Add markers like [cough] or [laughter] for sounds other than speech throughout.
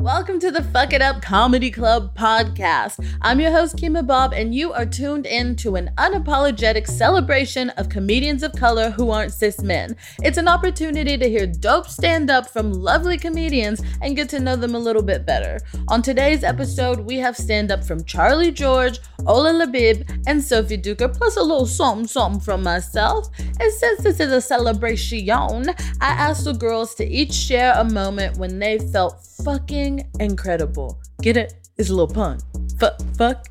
Welcome to the Fuck It Up Comedy Club podcast. I'm your host, Kemah Bob, and you are tuned in to an unapologetic celebration of comedians of color who aren't cis men. It's an opportunity to hear dope stand up from lovely comedians and get to know them a little bit better. On today's episode, we have stand up from Charlie George, Ola Labib, and Sophie Duker, plus a little something something from myself. And since this is a celebration, I asked the girls to each share a moment when they felt fucking incredible. Get it? It's a little pun. Fuck, fuck,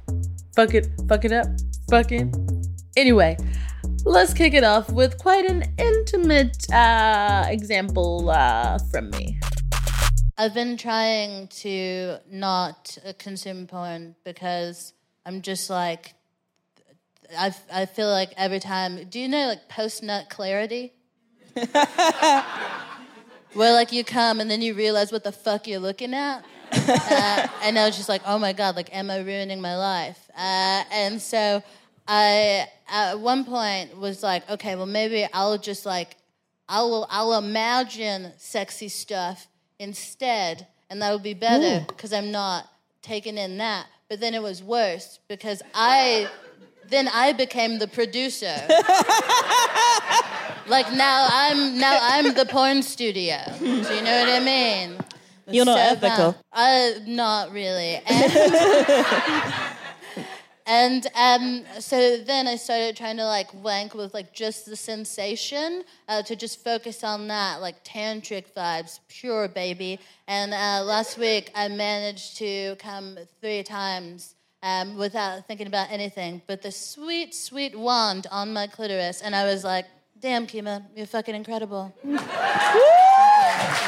fuck it, fuck it up, fucking. Anyway, let's kick it off with quite an intimate uh, example uh, from me. I've been trying to not uh, consume porn because I'm just like, I, I feel like every time, do you know like post nut clarity? [laughs] Where like you come and then you realize what the fuck you're looking at. [laughs] Uh, and I was just like, oh my God, like, am I ruining my life? Uh, and so I, at one point, was like, okay, well, maybe I'll just like, I'll, I'll imagine sexy stuff instead, and that'll be better because I'm not taking in that. But then it was worse because I, then I became the producer. [laughs] like now I'm now I'm the porn studio. Do you know what I mean? [laughs] You're not So ethical. fun. Uh, not really. And, [laughs] and um, so then I started trying to like wank with like just the sensation uh, to just focus on that, like tantric vibes, pure baby. And uh, last week I managed to come three times um, without thinking about anything but the sweet, sweet wand on my clitoris. And I was like, damn, Kemah, you're fucking incredible. [laughs]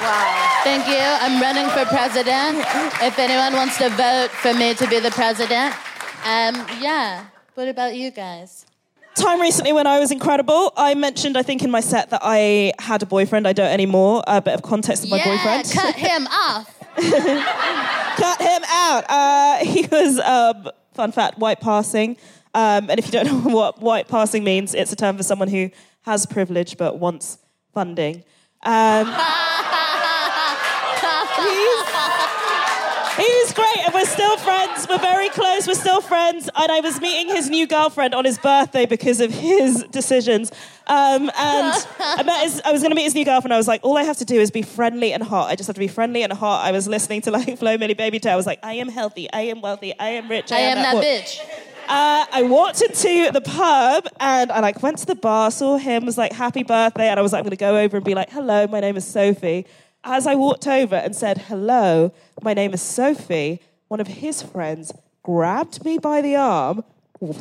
Wow. Thank you. I'm running for president. If anyone wants to vote for me to be the president. Um, yeah. What about you guys? Time recently when I was incredible, I mentioned, I think, in my set that I had a boyfriend. I don't anymore. A bit of context of my yeah, boyfriend. cut him [laughs] off. Cut him out. Uh, he was, um, fun fact, white passing. Um, and if you don't know [laughs] what white passing means, it's a term for someone who has privilege but wants funding. Um, he's, he's great, and we're still friends. We're very close. We're still friends. And I was meeting his new girlfriend on his birthday because of his decisions. Um, and I met his, I was going to meet his new girlfriend. I was like, all I have to do is be friendly and hot. I just have to be friendly and hot. I was listening to like [laughs] Flo Milli Baby Tail. I was like, I am healthy. I am wealthy. I am rich. I, I am that wo- bitch. Uh, I walked into the pub and I like went to the bar, saw him, was like, happy birthday. And I was like, I'm going to go over and be like, hello, my name is Sophie. As I walked over and said, hello, my name is Sophie, one of his friends grabbed me by the arm,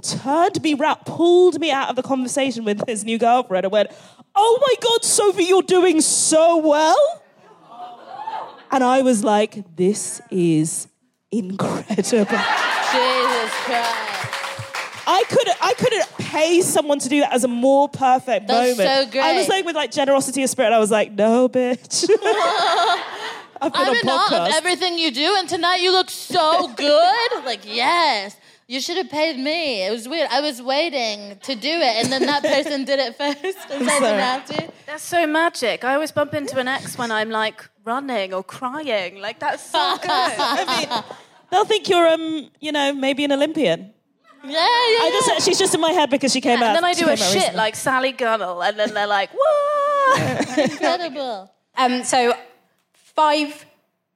turned me round, pulled me out of the conversation with his new girlfriend and went, oh my God, Sophie, you're doing so well. And I was like, this is incredible. Jesus Christ. I couldn't I couldn't pay someone to do that as a more perfect That's moment. so great. I was like with like generosity of spirit, I was like, no bitch. [laughs] [laughs] I've been I'm on in awe podcast. of everything you do, and tonight you look so good. [laughs] like, yes. You should have paid me. It was weird. I was waiting to do it, and then that person did it first, and I didn't have to. That's so magic. I always bump into an ex when I'm like running or crying. Like that's so good. I mean, they'll think you're um, you know, maybe an Olympian. Yeah, yeah. I just she's just in my head because she came out. and then I do a shit recently. like Sally Gunnell, and then they're like, "What?" [laughs] incredible. Um, so, five,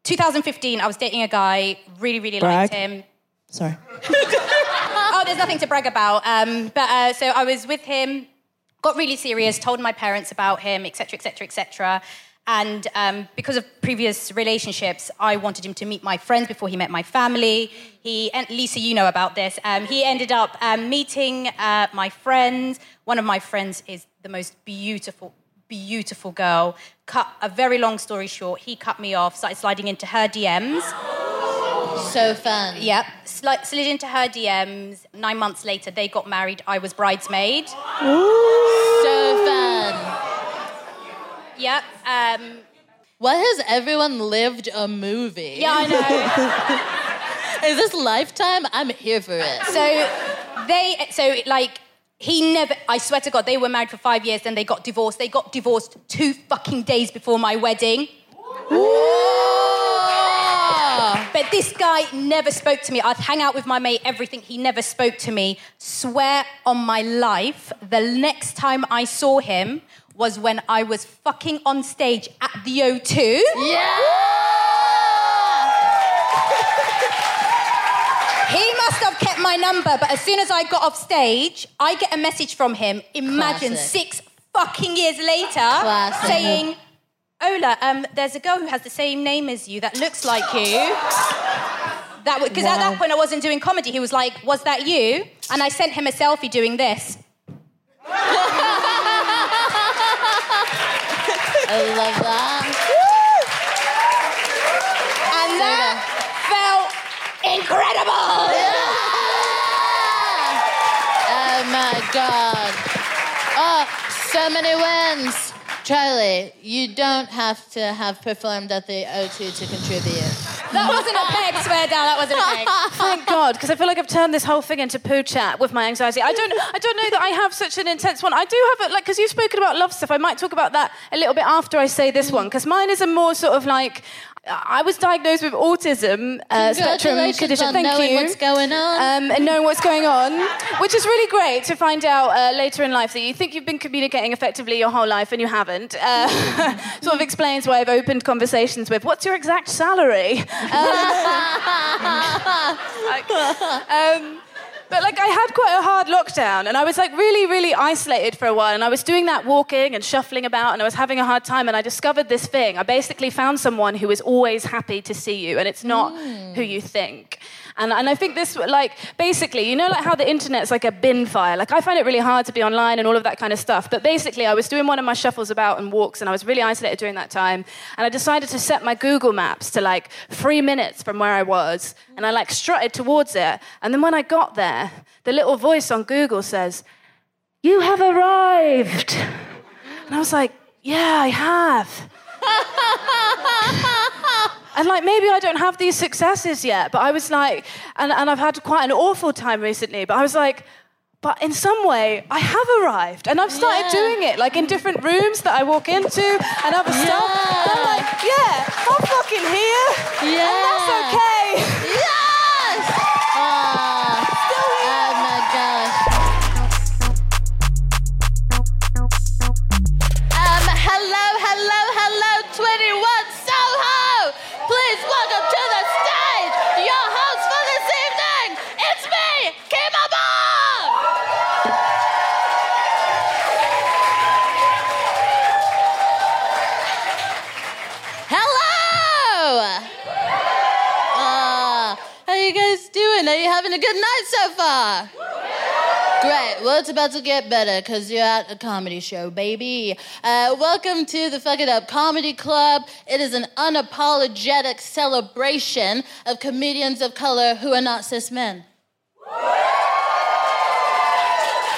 2015, I was dating a guy, really, really Brag. liked him. Sorry. [laughs] Oh, there's nothing to brag about. Um, but uh, so I was with him, got really serious, told my parents about him, etc., etc., etc. And um, because of previous relationships, I wanted him to meet my friends before he met my family. He, and Lisa, you know about this. Um, he ended up um, meeting uh, my friends. One of my friends is the most beautiful, beautiful girl. Cut a very long story short, he cut me off, started sliding into her DMs. So fun. Yep, sli- slid into her DMs. Nine months later, they got married. I was bridesmaid. So fun. Yep. Um, Why has everyone lived a movie? yeah, I know. [laughs] Is this lifetime? I'm here for it. so they, so like, he never, I swear to God, they were married for five years, then they got divorced. They got divorced two fucking days before my wedding. But this guy never spoke to me. I'd hang out with my mate, everything. He never spoke to me. Swear on my life, the next time I saw him was when I was fucking on stage at the O2. Yeah! He must have kept my number, but as soon as I got off stage, I get a message from him. Imagine Classic. six fucking years later, Classic. saying, Ola, um, there's a girl who has the same name as you that looks like you. That because at that point I wasn't doing comedy. He was like, "Was that you?" And I sent him a selfie doing this. [laughs] I love that. And that felt incredible. Oh my god. Oh, so many wins. Charlie, you don't have to have performed at the O2 to contribute. That wasn't a peg, swear down. That wasn't a peg. [laughs] Thank God, because I feel like I've turned this whole thing into poo chat with my anxiety. I don't, I don't know that I have such an intense one. I do have it, like, because you've spoken about love stuff. I might talk about that a little bit after I say this one, because mine is a more sort of like. I was diagnosed with autism uh, spectrum condition. on Thank knowing you. what's going on. Um, and knowing what's going on, which is really great to find out uh, later in life that you think you've been communicating effectively your whole life and you haven't. Uh, [laughs] sort of explains why I've opened conversations with, "What's your exact salary?" [laughs] Um, [laughs] but like I had quite a hard lockdown and I was like really, really isolated for a while. And I was doing that walking and shuffling about and I was having a hard time. And I discovered this thing. I basically found someone who is always happy to see you and it's not who you think. And, and I think this, like, basically, you know, like how the internet's like a bin fire. Like, I find it really hard to be online and all of that kind of stuff. But basically, I was doing one of my shuffles about and walks, and I was really isolated during that time. And I decided to set my Google Maps to like three minutes from where I was. And I like strutted towards it. And then when I got there, the little voice on Google says, You have arrived. And I was like, Yeah, I have. [laughs] And like maybe I don't have these successes yet, but I was like, and, and I've had quite an awful time recently, but I was like, but in some way, I have arrived. And I've started Yeah. doing it, like in different rooms that I walk into and other stuff. And I'm like, yeah, I'm fucking here. yeah. Having a good night so far? Great. Well, it's about to get better because you're at a comedy show, baby. Uh, welcome to the Fuck It Up Comedy Club. It is an unapologetic celebration of comedians of color who are not cis men.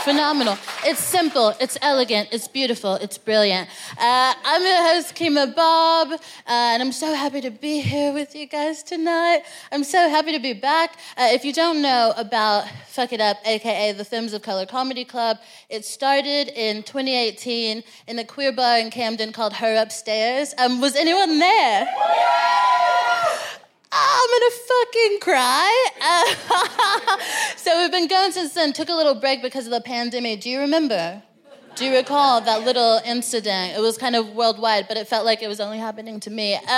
Phenomenal. It's simple, it's elegant, it's beautiful, it's brilliant. Uh, I'm your host, Kemah Bob, uh, and I'm so happy to be here with you guys tonight. I'm so happy to be back. Uh, if you don't know about Fuck It Up, aka the Films of Color Comedy Club, it started in 2018 in a queer bar in Camden called Her Upstairs. Um, was anyone there? I'm gonna fucking cry. [laughs] So we've been going since then. Took a little break because of the pandemic. Do you remember? Do you recall that little incident? It was kind of worldwide, but it felt like it was only happening to me. [laughs]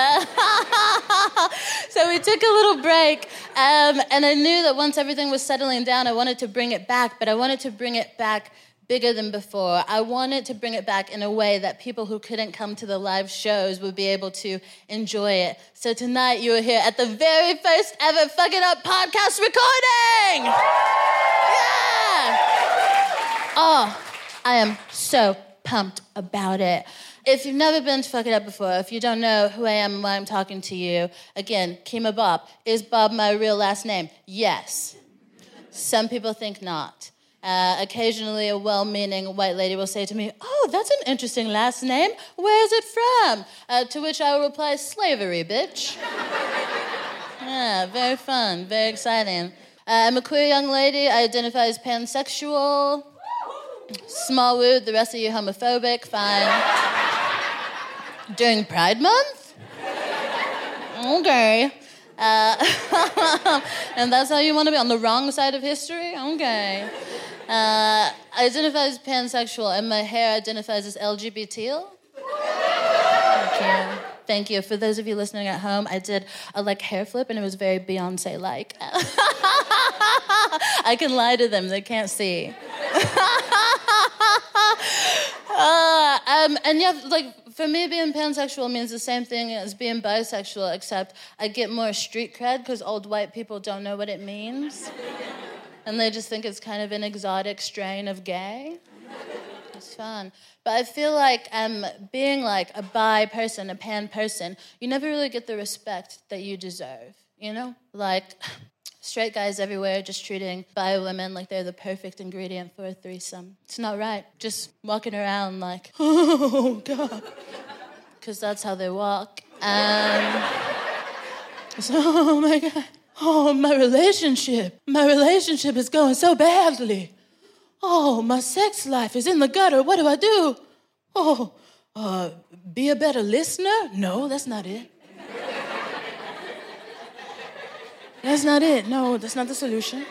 So we took a little break, um, and I knew that once everything was settling down, I wanted to bring it back, but I wanted to bring it back bigger than before. I wanted to bring it back in a way that people who couldn't come to the live shows would be able to enjoy it. So tonight you are here at the very first ever Fuck It Up podcast recording! Yeah! Oh, I am so pumped about it. If you've never been to Fuck It Up before, if you don't know who I am and why I'm talking to you, again, Kemah Bob. Is Bob my real last name? Yes. Some people think not. Uh, occasionally, a well meaning white lady will say to me, Oh, that's an interesting last name. Where is it from? Uh, to which I will reply, Slavery, bitch. yeah, [laughs] very fun, very exciting. Uh, I'm a queer young lady. I identify as pansexual. Small woot, the rest of you homophobic, fine. During Pride Month? Okay. Uh, [laughs] and that's how you want to be on the wrong side of history? Okay. Uh, I identify as pansexual, and my hair identifies as LGBT. Thank you. Thank you. For those of you listening at home, I did a like hair flip, and it was very Beyonce like. [laughs] I can lie to them; they can't see. [laughs] uh, um, and yeah, like for me, being pansexual means the same thing as being bisexual, except I get more street cred because old white people don't know what it means. And they just think it's kind of an exotic strain of gay. It's fun. But I feel like um, being like a bi person, a pan person, you never really get the respect that you deserve, you know? Like, straight guys everywhere just treating bi women like they're the perfect ingredient for a threesome. It's not right. Just walking around like, [laughs] oh God. Because that's how they walk. And [laughs] so, oh my God. Oh, my relationship. My relationship is going so badly. Oh, my sex life is in the gutter. What do I do? Oh, uh, be a better listener? No, that's not it. That's not it. No, that's not the solution.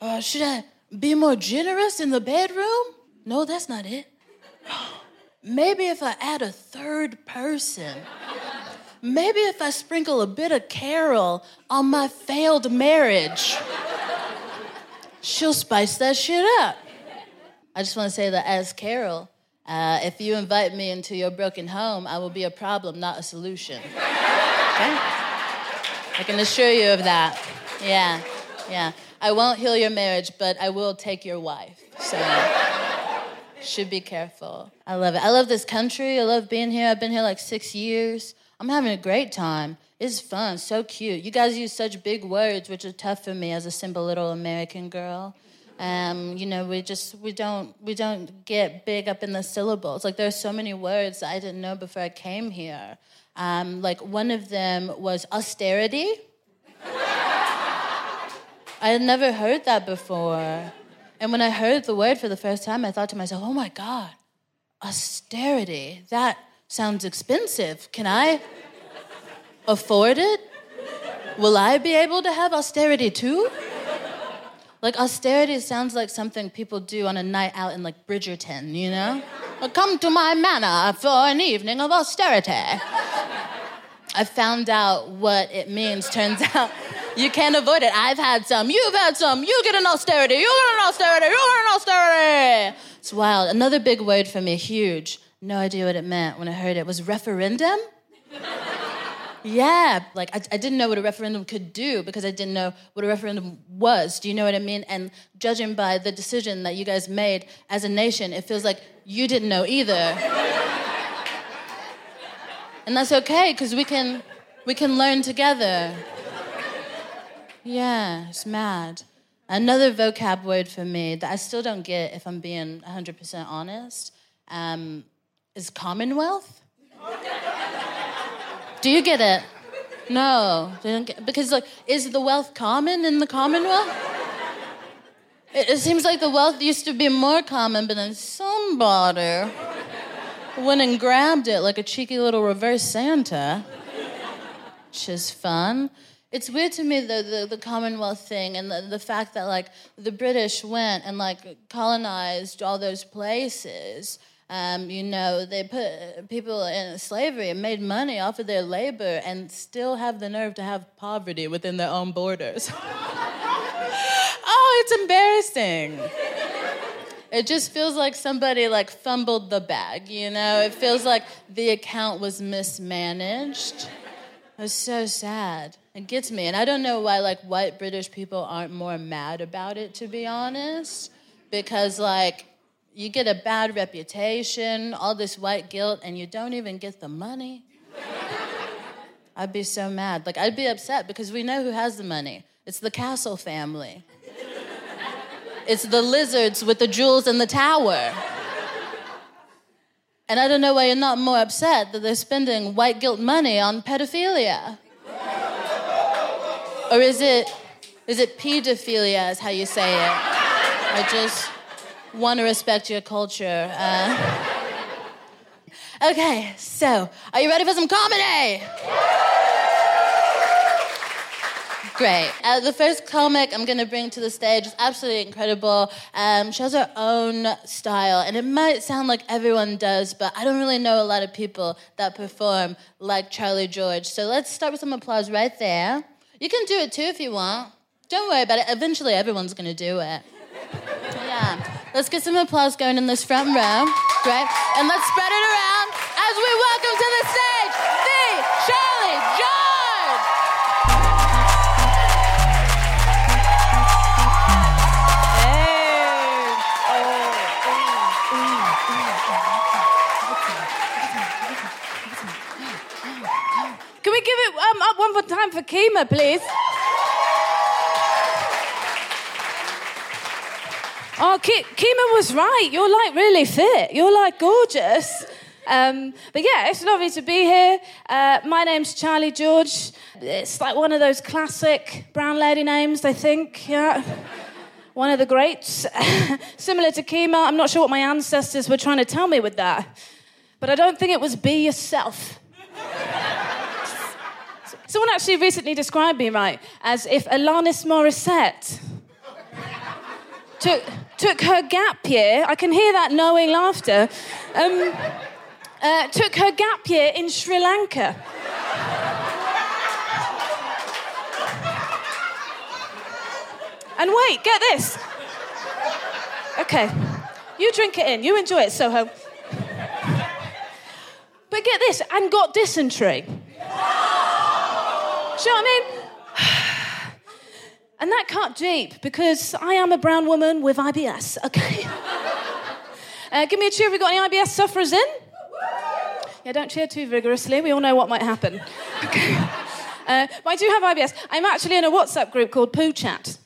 Uh, should I be more generous in the bedroom? No, that's not it. [gasps] Maybe if I add a third person. Maybe if I sprinkle a bit of Carol on my failed marriage, she'll spice that shit up. I just want to say that as Carol, uh, if you invite me into your broken home, I will be a problem, not a solution. Okay? I can assure you of that. Yeah, yeah. I won't heal your marriage, but I will take your wife. So should be careful. I love it. I love this country. I love being here. I've been here like six years. I'm having a great time. It's fun, so cute. You guys use such big words, which are tough for me as a simple little American girl. Um, you know, we just we don't we don't get big up in the syllables. Like there are so many words I didn't know before I came here. Um, like one of them was austerity. [laughs] I had never heard that before. And when I heard the word for the first time, I thought to myself, oh my God, austerity. That sounds expensive. Can I afford it? Will I be able to have austerity too? Like, austerity sounds like something people do on a night out in, like, Bridgerton, you know? Come to my manor for an evening of austerity. I found out what it means. Turns [laughs] out you can't avoid it. I've had some. You've had some. You get an austerity. You get an austerity. You get an austerity. It's wild. Another big word for me, huge. No idea what it meant when I heard it. Was referendum? yeah, like I, I didn't know what a referendum could do because I didn't know what a referendum was. Do you know what I mean? And judging by the decision that you guys made as a nation, it feels like you didn't know either. and that's okay because we can we can learn together. Yeah, it's mad. Another vocab word for me that I still don't get, if I'm being 100% honest, um, is Commonwealth. Do you get it? No, because like, is the wealth common in the Commonwealth? It, it seems like the wealth used to be more common, but then somebody went and grabbed it like a cheeky little reverse Santa, which is fun. It's weird to me the, the, the Commonwealth thing and the, the fact that like the British went and like colonized all those places um, you know, they put people in slavery and made money off of their labor and still have the nerve to have poverty within their own borders. [laughs] oh, it's embarrassing. It just feels like somebody like fumbled the bag, you know? It feels like the account was mismanaged. It's so sad. It gets me. And I don't know why like white British people aren't more mad about it, to be honest. Because like you get a bad reputation, all this white guilt, and you don't even get the money. [laughs] I'd be so mad. Like, I'd be upset because we know who has the money. It's the Castle family. It's the lizards with the jewels in the tower. And I don't know why you're not more upset that they're spending white guilt money on pedophilia. or is it, is it pedophilia, is how you say it? I just want to respect your culture. Uh, [laughs] okay, so are you ready for some comedy? Great. Uh, the first comic I'm going to bring to the stage is absolutely incredible. Um, she has her own style, and it might sound like everyone does, but I don't really know a lot of people that perform like Charlie George. So let's start with some applause right there. You can do it too if you want. Don't worry about it. Eventually, everyone's going to do it. Let's get some applause going in this front row. right? And let's spread it around as we welcome to the stage the Charlie George. Can we give it um, up one more time for Kemah, please? Oh, Ki- Kemah was right. You're like really fit. You're like gorgeous. Um, but yeah, it's lovely to be here. Uh, my name's Charlie George. It's like one of those classic brown lady names, I think. Yeah. One of the greats. [laughs] Similar to Kemah. I'm not sure what my ancestors were trying to tell me with that. But I don't think it was be yourself. [laughs] Someone actually recently described me, right, as if Alanis Morissette took, took her gap year, I can hear that knowing laughter, um, uh, took her gap year in Sri Lanka. And wait, get this. Okay, you drink it in, you enjoy it, Soho. But get this, and got dysentery. Do you know what I mean? And that cut deep because I am a brown woman with IBS, okay? [laughs] uh, give me a cheer if we've got any IBS sufferers in. Yeah, don't cheer too vigorously. We all know what might happen. [laughs] Okay. Uh, but I do have IBS. I'm actually in a WhatsApp group called Poo Chat.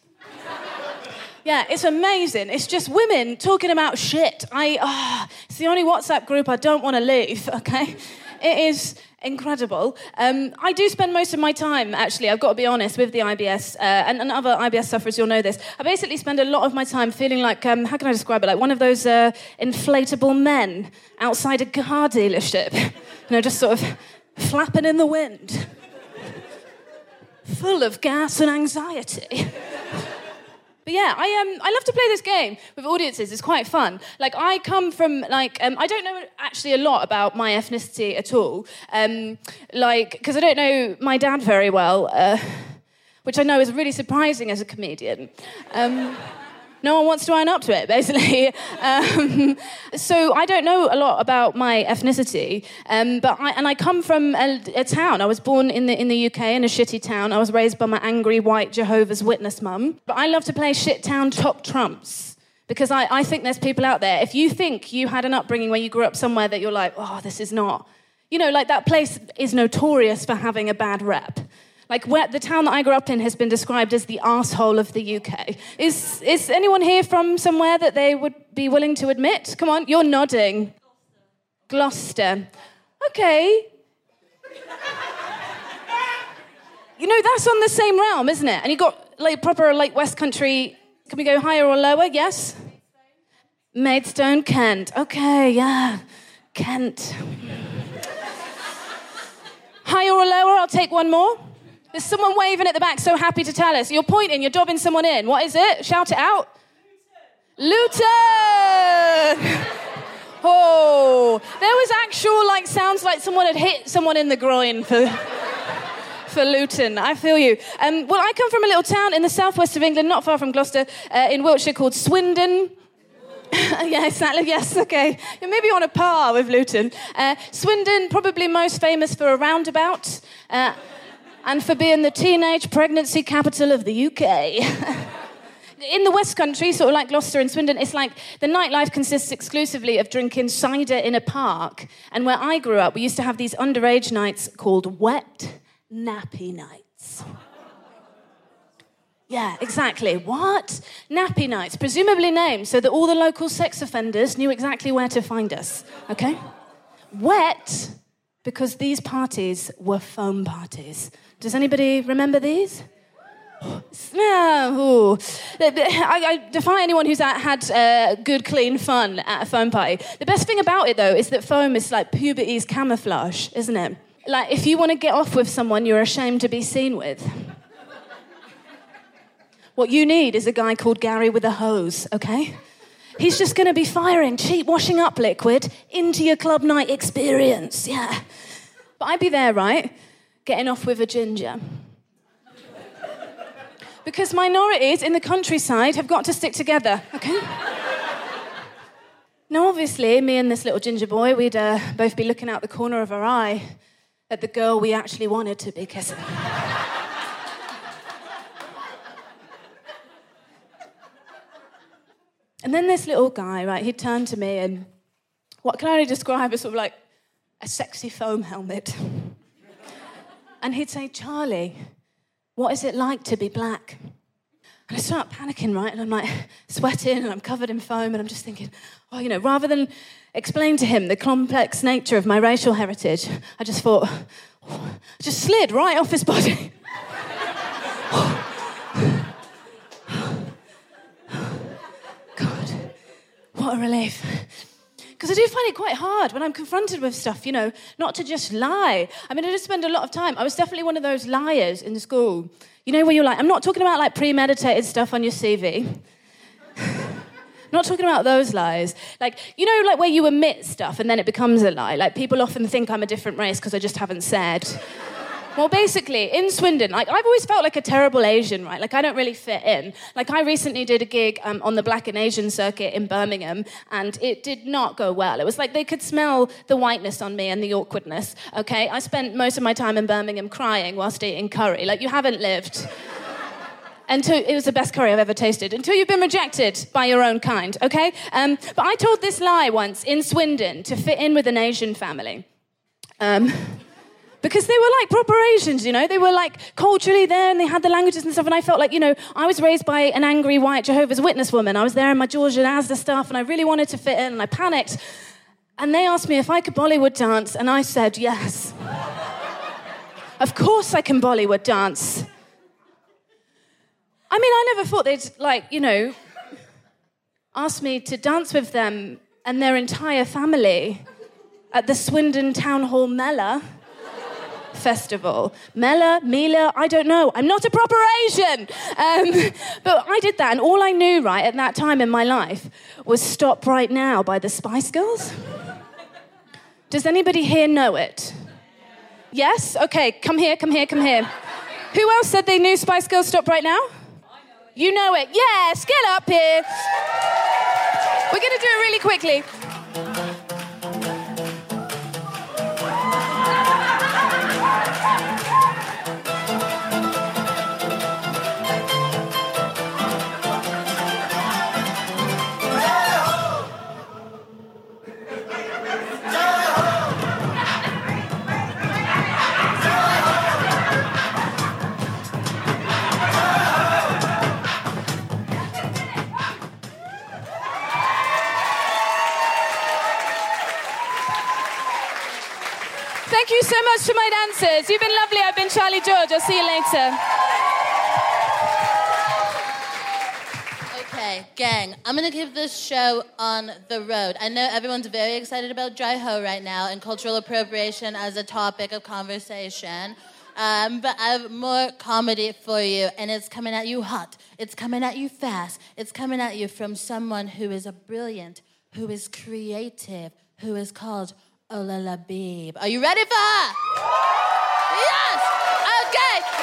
Yeah, it's amazing. It's just women talking about shit. I, oh, it's the only WhatsApp group I don't want to leave, okay? It is incredible. Um, I do spend most of my time, actually, I've got to be honest, with the IBS, uh, and, and, other IBS sufferers, you'll know this. I basically spend a lot of my time feeling like, um, how can I describe it, like one of those uh, inflatable men outside a car dealership, [laughs] you know, just sort of flapping in the wind, [laughs] full of gas and anxiety. [laughs] But yeah, I um I love to play this game with audiences. It's quite fun. Like I come from like um, I don't know actually a lot about my ethnicity at all. Um, like because I don't know my dad very well, uh, which I know is really surprising as a comedian. Um, no one wants to own up to it, basically. [laughs] Um, so I don't know a lot about my ethnicity, um, but I, and I come from a, a, town. I was born in the in the UK in a shitty town. I was raised by my angry white Jehovah's Witness mum. But I love to play shit town top trumps because I, I think there's people out there. If you think you had an upbringing where you grew up somewhere that you're like, oh, this is not, you know, like that place is notorious for having a bad rep. Like where the town that I grew up in has been described as the asshole of the UK. Is is anyone here from somewhere that they would be willing to admit? Come on, you're nodding. Gloucester. Okay. you know that's on the same realm, isn't it? And you got like proper like West Country. Can we go higher or lower? Yes. Maidstone, Kent. Okay, yeah, Kent. [laughs] higher or lower? I'll take one more. There's someone waving at the back, so happy to tell us. You're pointing, you're dobbing someone in. What is it? Shout it out. Luton! [laughs] oh, there was actual, like, sounds like someone had hit someone in the groin for. [laughs] for Luton. I feel you. Um, well, I come from a little town in the southwest of England, not far from Gloucester, uh, in Wiltshire, called Swindon. [laughs] yeah, exactly. Yes, okay. Maybe on a par with Luton. Uh, Swindon, probably most famous for a roundabout. Uh, and for being the teenage pregnancy capital of the UK. [laughs] in the West Country, sort of like Gloucester and Swindon, it's like the nightlife consists exclusively of drinking cider in a park. And where I grew up, we used to have these underage nights called wet nappy nights. [laughs] Yeah, exactly. What? Nappy nights, presumably named so that all the local sex offenders knew exactly where to find us. Okay? Wet because these parties were foam parties. Does anybody remember these? I, I, defy anyone who's had uh, good, clean fun at a foam party. The best thing about it, though, is that foam is like puberty's camouflage, isn't it? Like, if you want to get off with someone you're ashamed to be seen with, what you need is a guy called Gary with a hose, okay? He's just going to be firing cheap washing up liquid into your club night experience, yeah. But I'd be there, right? Getting off with a ginger. Because minorities in the countryside have got to stick together, okay? now, obviously, me and this little ginger boy, we'd uh, both be looking out the corner of our eye at the girl we actually wanted to be kissing. and then this little guy, right, he'd turn to me and what can I describe as sort of like a sexy foam helmet. And he'd say, Charlie, what is it like to be black? And I start panicking, right? And I'm like [laughs] sweating and I'm covered in foam. And I'm just thinking, oh, you know, rather than explain to him the complex nature of my racial heritage, I just thought, oh, [sighs] I just slid right off his body. [laughs] [sighs] [sighs] God, what a relief. Because I do find it quite hard when I'm confronted with stuff, you know, not to just lie. I mean, I did spend a lot of time. I was definitely one of those liars in school. You know, where you're like, I'm not talking about like premeditated stuff on your CV. [laughs] not talking about those lies. Like, you know, like where you admit stuff and then it becomes a lie. Like, people often think I'm a different race because I just haven't said. Well, basically, in Swindon, like I've always felt like a terrible Asian, right? Like I don't really fit in. Like I recently did a gig um, on the Black and Asian circuit in Birmingham, and it did not go well. It was like they could smell the whiteness on me and the awkwardness. Okay, I spent most of my time in Birmingham crying whilst eating curry. Like you haven't lived. [laughs] until it was the best curry I've ever tasted. Until you've been rejected by your own kind, okay? Um, but I told this lie once in Swindon to fit in with an Asian family. Um, [laughs] because they were like proper Asians, you know. They were like culturally there and they had the languages and stuff. And I felt like, you know, I was raised by an angry white Jehovah's Witness woman. I was there in my Georgian Asda stuff and I really wanted to fit in and I panicked. And they asked me if I could Bollywood dance, and I said yes. [laughs] of course I can Bollywood dance. I mean, I never thought they'd, like, you know, ask me to dance with them and their entire family at the Swindon Town Hall Mela festival. Mela, Mila, I don't know. I'm not a proper Asian. Um, [laughs] but I did that, and all I knew, right, at that time in my life was Stop Right Now by the Spice Girls. [laughs] Does anybody here know it? Yes? Okay, come here, come here, come here. Who else said they knew Spice Girls Stop Right Now? You know it. Yes, get up here. We're going to do it really quickly. To. You've been lovely. I've been Charlie George. I'll see you later. Okay, gang, I'm gonna give this show on the road. I know everyone's very excited about Dry Ho right now and cultural appropriation as a topic of conversation. Um, but I have more comedy for you, and it's coming at you hot. It's coming at you fast. It's coming at you from someone who is a brilliant, who is creative, who is called Ola Labib. Are you ready for her?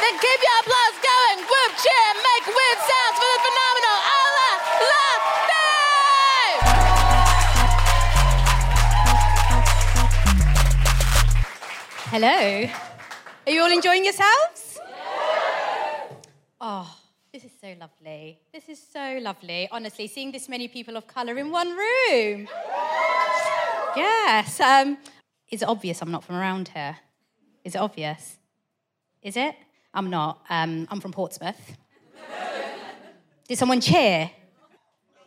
Then keep your applause going. Group cheer, make weird sounds for the phenomenal Ola Labib! Hello. Are you all enjoying yourselves? Oh, this is so lovely. This is so lovely. Honestly, seeing this many people of colour in one room. yes. Um, is it obvious I'm not from around here? Is it obvious? Is it? I'm not. Um, I'm from Portsmouth. Did someone cheer?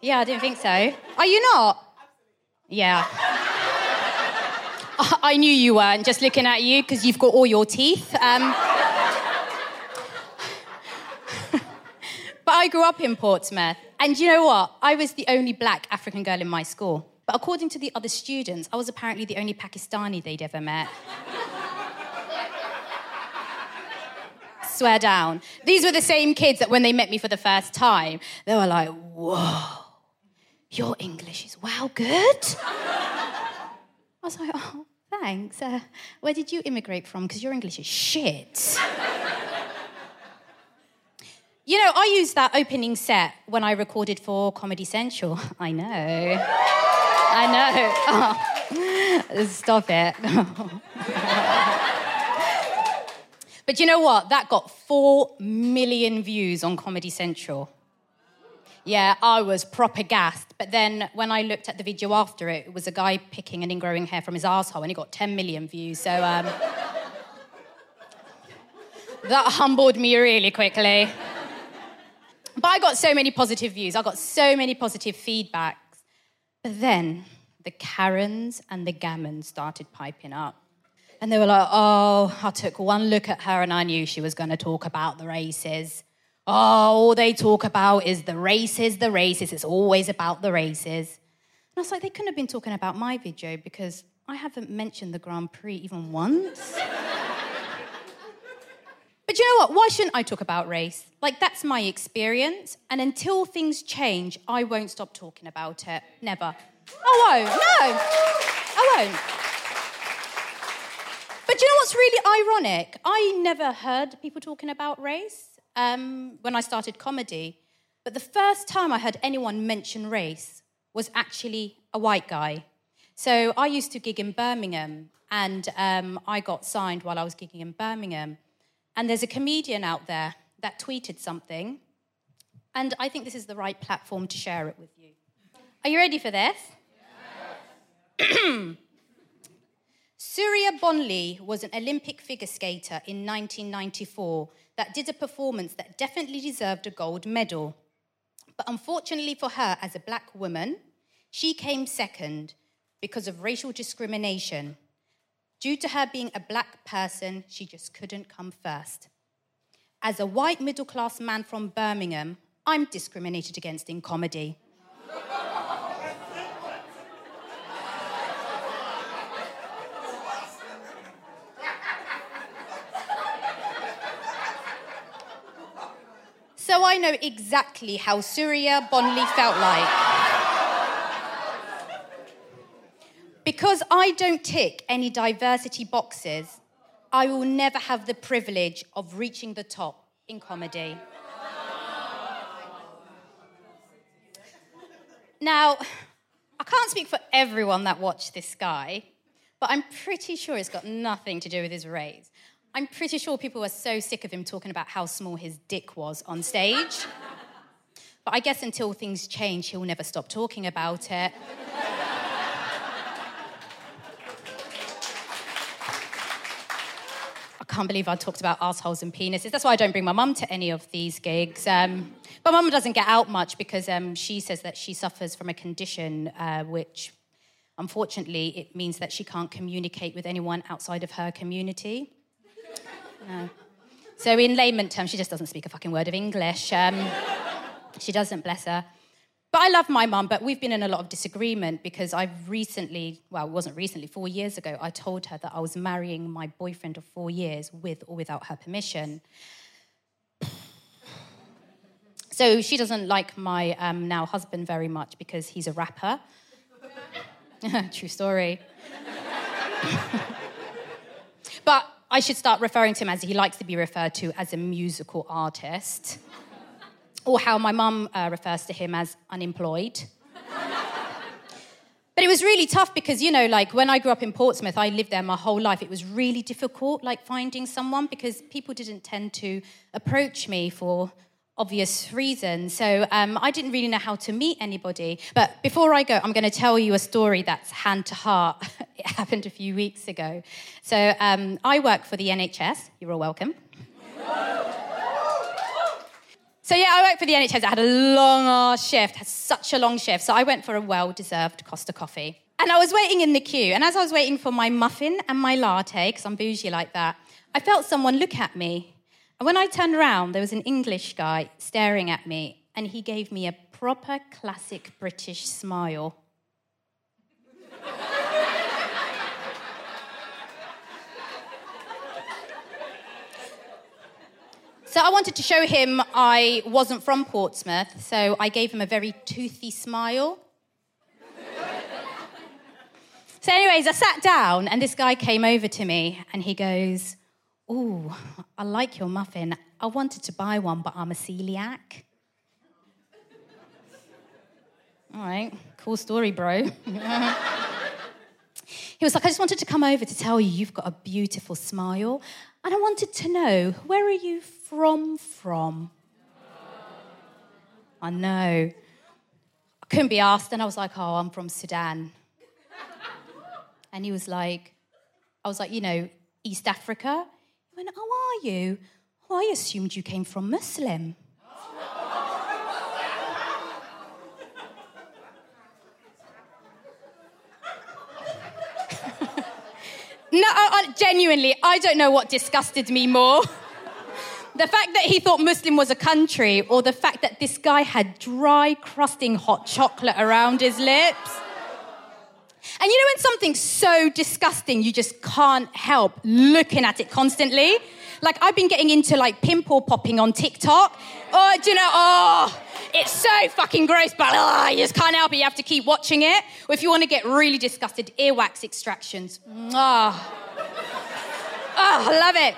Yeah, I didn't think so. Are you not? Yeah. I knew you weren't, just looking at you because you've got all your teeth. Um, but I grew up in Portsmouth. And you know what? I was the only black African girl in my school. But according to the other students, I was apparently the only Pakistani they'd ever met. Swear down. These were the same kids that when they met me for the first time, they were like, whoa, your English is wow good. I was like, oh, thanks. Uh, where did you immigrate from? Because your English is shit. You know, I used that opening set when I recorded for Comedy Central. [laughs] I know. I know. [laughs] Oh, stop it. [laughs] but you know what? That got four million views on Comedy Central. Yeah, I was proper gassed. But then when I looked at the video after it, it was a guy picking an ingrowing hair from his asshole and he got 10 million views. So um, [laughs] that humbled me really quickly. But I got so many positive views, I got so many positive feedbacks. But then the Karens and the Gammons started piping up. And they were like, oh, I took one look at her and I knew she was going to talk about the races. Oh, all they talk about is the races, the races. It's always about the races. And I was like, they couldn't have been talking about my video because I haven't mentioned the Grand Prix even once. [laughs] But you know what? Why shouldn't I talk about race? Like, that's my experience. And until things change, I won't stop talking about it. Never. I won't. No. I won't. But you know what's really ironic? I never heard people talking about race um, when I started comedy. But the first time I heard anyone mention race was actually a white guy. So I used to gig in Birmingham, and um, I got signed while I was gigging in Birmingham. And there's a comedian out there that tweeted something, and I think this is the right platform to share it with you. Are you ready for this? Yes. [clears throat] Surya Bonaly was an Olympic figure skater in 1994 that did a performance that definitely deserved a gold medal. But unfortunately for her, as a black woman, she came second because of racial discrimination. Due to her being a black person, she just couldn't come first. As a white middle class man from Birmingham, I'm discriminated against in comedy. So I know exactly how Surya Bonaly felt like. Because I don't tick any diversity boxes, I will never have the privilege of reaching the top in comedy. Now, I can't speak for everyone that watched this guy, but I'm pretty sure it's got nothing to do with his race. I'm pretty sure people were so sick of him talking about how small his dick was on stage. But I guess until things change, he'll never stop talking about it. I can't believe I talked about assholes and penises. That's why I don't bring my mum to any of these gigs. Um, but mum doesn't get out much because um, she says that she suffers from a condition uh, which, unfortunately, it means that she can't communicate with anyone outside of her community. Uh, so, in layman terms, she just doesn't speak a fucking word of English. Um, she doesn't, bless her. But I love my mum, but we've been in a lot of disagreement because I've recently, well, it wasn't recently, four years ago, I told her that I was marrying my boyfriend of four years with or without her permission. So she doesn't like my um, now husband very much because he's a rapper. [laughs] True story. [laughs] but I should start referring to him as he likes to be referred to as a musical artist or how my mum uh, refers to him as unemployed. but it was really tough because, you know, like when I grew up in Portsmouth, I lived there my whole life. It was really difficult, like finding someone because people didn't tend to approach me for obvious reasons. So um, I didn't really know how to meet anybody. But before I go, I'm going to tell you a story that's hand to heart. [laughs] it happened a few weeks ago. So um, I work for the NHS. You're all welcome. So yeah, I worked for the NHS. I had a long shift, had such a long shift. So I went for a well-deserved Costa coffee. And I was waiting in the queue. And as I was waiting for my muffin and my latte, because I'm bougie like that, I felt someone look at me. And when I turned around, there was an English guy staring at me, and he gave me a proper classic British smile. So I wanted to show him I wasn't from Portsmouth, so I gave him a very toothy smile. so, anyways, I sat down, and this guy came over to me, and he goes, "Oh, I like your muffin. I wanted to buy one, but I'm a celiac." All right, cool story, bro. he was like, I just wanted to come over to tell you you've got a beautiful smile. And I wanted to know, where are you from from? I know. I couldn't be asked, and I was like, oh, I'm from Sudan. And he was like, I was like, you know, East Africa. Went, oh, are you? Oh, I assumed you came from Muslim. [laughs] No, I, I, genuinely, I don't know what disgusted me more. the fact that he thought Muslim was a country, or the fact that this guy had dry, crusting hot chocolate around his lips. And you know when something's so disgusting, you just can't help looking at it constantly? Like I've been getting into like pimple popping on TikTok. Oh, do you know? Oh, it's so fucking gross, but ah, oh, you just can't help it. You have to keep watching it. Or if you want to get really disgusted, earwax extractions. Oh, oh I love it.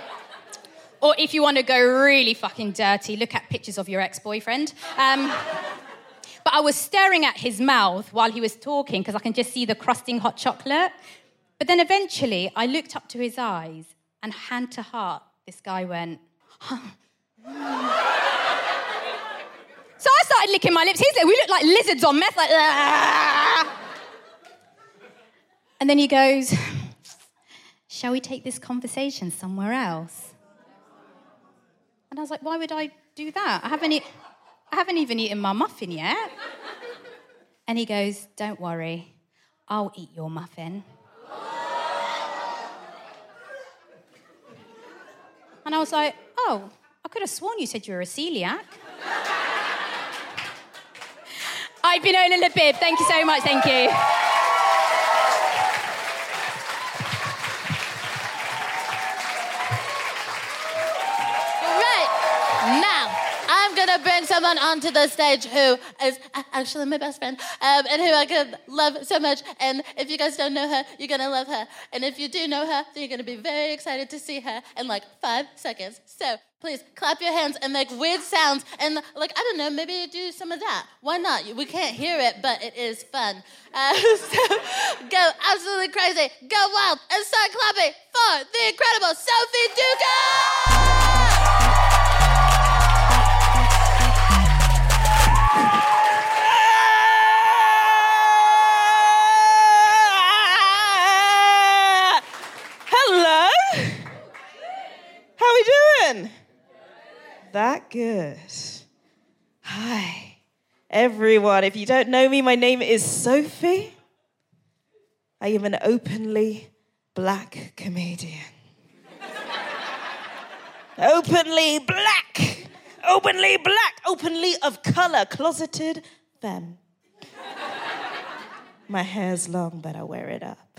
Or if you want to go really fucking dirty, look at pictures of your ex-boyfriend. Um, but I was staring at his mouth while he was talking because I can just see the crusting hot chocolate. But then eventually I looked up to his eyes and hand to heart, this guy went, huh. So I started licking my lips. He's like, we look like lizards on meth, like, and then he goes, Shall we take this conversation somewhere else? And I was like, Why would I do that? I haven't, I haven't even eaten my muffin yet. And he goes, Don't worry, I'll eat your muffin. And I was like, Oh, I could have sworn you said you were a celiac. [laughs] I've been Ola Labib. Thank you so much. Thank you. To bring someone onto the stage who is actually my best friend um, and who I could love so much. And if you guys don't know her, you're to love her. And if you do know her, then you're to be very excited to see her in like five seconds. So please clap your hands and make weird sounds. And like, I don't know, maybe do some of that. Why not? We can't hear it, but it is fun. [laughs] Uh, so go absolutely crazy, go wild, and start clapping for the incredible Sophie Duker! How we doing? That good. Hi, everyone. If you don't know me, my name is Sophie. I am an openly black comedian. openly black. Openly black. Openly of color. Closeted femme. My hair's long, but I wear it up.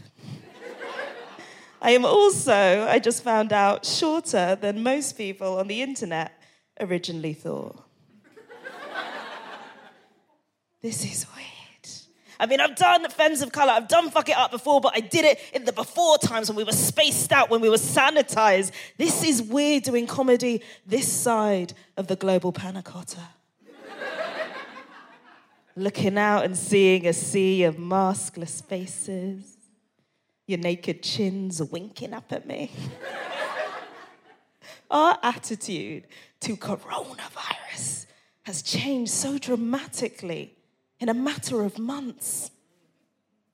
I am also, I just found out, shorter than most people on the internet originally thought. this is weird. I mean, I've done Femmes of Colour, I've done Fuck It Up before, but I did it in the before times when we were spaced out, when we were sanitized. This is weird doing comedy this side of the global panna cotta. Looking out and seeing a sea of maskless faces your naked chins winking up at me. [laughs] Our attitude to coronavirus has changed so dramatically in a matter of months.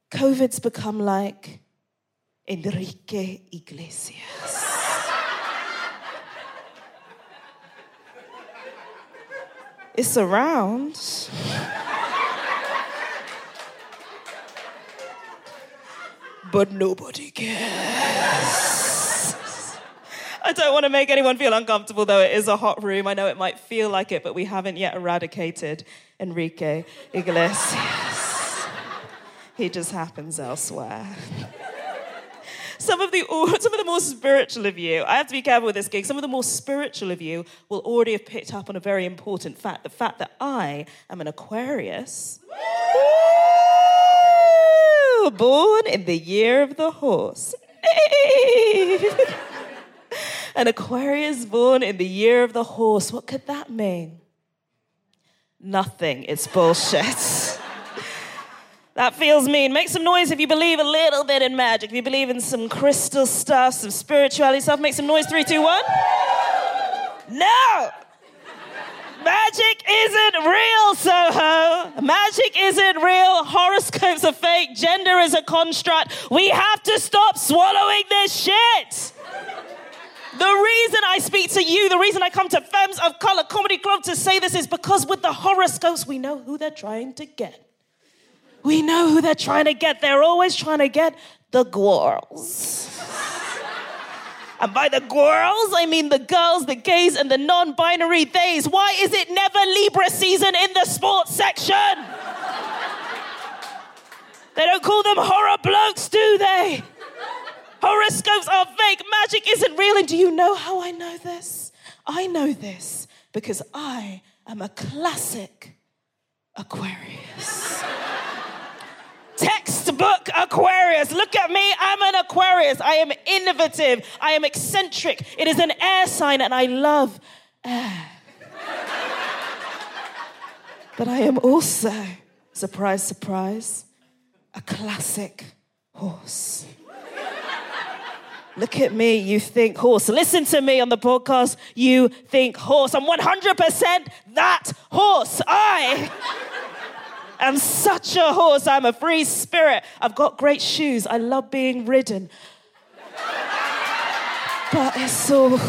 COVID's become like Enrique Iglesias. [laughs] it's around. But nobody cares. I don't want to make anyone feel uncomfortable, though it is a hot room. I know it might feel like it, but we haven't yet eradicated Enrique Iglesias. he just happens elsewhere. Some of, the, [laughs] some of the more spiritual of you, I have to be careful with this gig, some of the more spiritual of you will already have picked up on a very important fact the fact that I am an Aquarius. Born in the year of the horse. [laughs] An Aquarius born in the year of the horse. What could that mean? Nothing. It's bullshit. [laughs] that feels mean. Make some noise if you believe a little bit in magic. If you believe in some crystal stuff, some spirituality stuff, make some noise. Three, two, one. No! Magic isn't real, Soho. Magic isn't real. Horoscopes are fake. Gender is a construct. We have to stop swallowing this shit. The reason I speak to you, the reason I come to Femmes of Color Comedy Club to say this is because with the horoscopes, we know who they're trying to get. We know who they're trying to get. They're always trying to get the girls. And by the girls, I mean the girls, the gays, and the non binary theys. Why is it never Libra season in the sports section? they don't call them horror blokes, do they? Horoscopes are fake. Magic isn't real. And do you know how I know this? I know this because I am a classic Aquarius. Textbook Aquarius. Look at me. I'm an Aquarius. I am innovative. I am eccentric. It is an air sign, and I love air. but I am also, surprise, surprise, a classic horse. Look at me, you think horse. Listen to me on the podcast, you think horse. I'm 100% that horse. I am such a horse. I'm a free spirit. I've got great shoes. I love being ridden. But it's all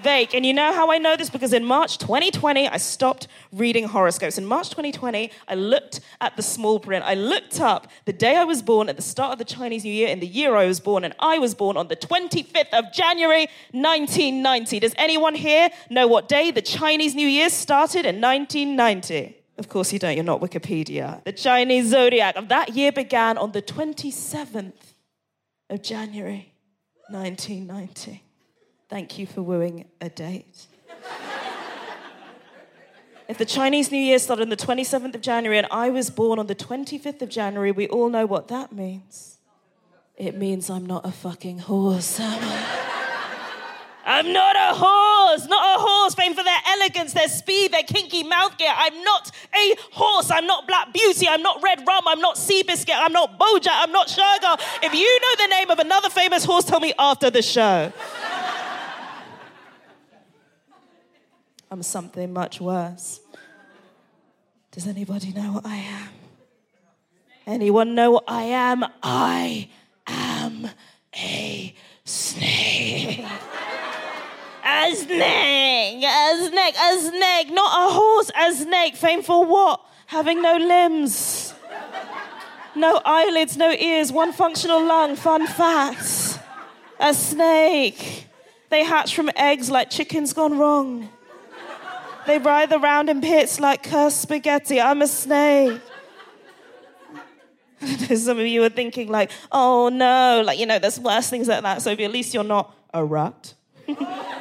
vague. And you know how I know this? Because in March 2020, I stopped reading horoscopes. In March 2020, I looked at the small print. I looked up the day I was born at the start of the Chinese New Year in the year I was born, and I was born on the 25th of January 1990. Does anyone here know what day the Chinese New Year started in 1990? Of course you don't, you're not Wikipedia. The Chinese zodiac of that year began on the 27th of January 1990. Thank you for wooing a date. if the Chinese New Year started on the 27th of January and I was born on the 25th of January, we all know what that means. It means I'm not a fucking horse, am I? I'm not a horse, not a horse famed for their elegance, their speed, their kinky mouth gear. I'm not a horse. I'm not Black Beauty. I'm not Red Rum. I'm not Seabiscuit. I'm not Bojack. I'm not Sugar. If you know the name of another famous horse, tell me after the show. I'm something much worse. Does anybody know what I am? Anyone know what I am? I am a snake. A snake, a snake, a snake, not a horse, a snake. Fame for what? Having no limbs, no eyelids, no ears, one functional lung. Fun fact. A snake. They hatch from eggs like chickens gone wrong. They writhe around in pits like cursed spaghetti. I'm a snake. [laughs] Some of you are thinking, like, oh no, like, you know, there's worse things like that. So at least you're not a rat. [laughs]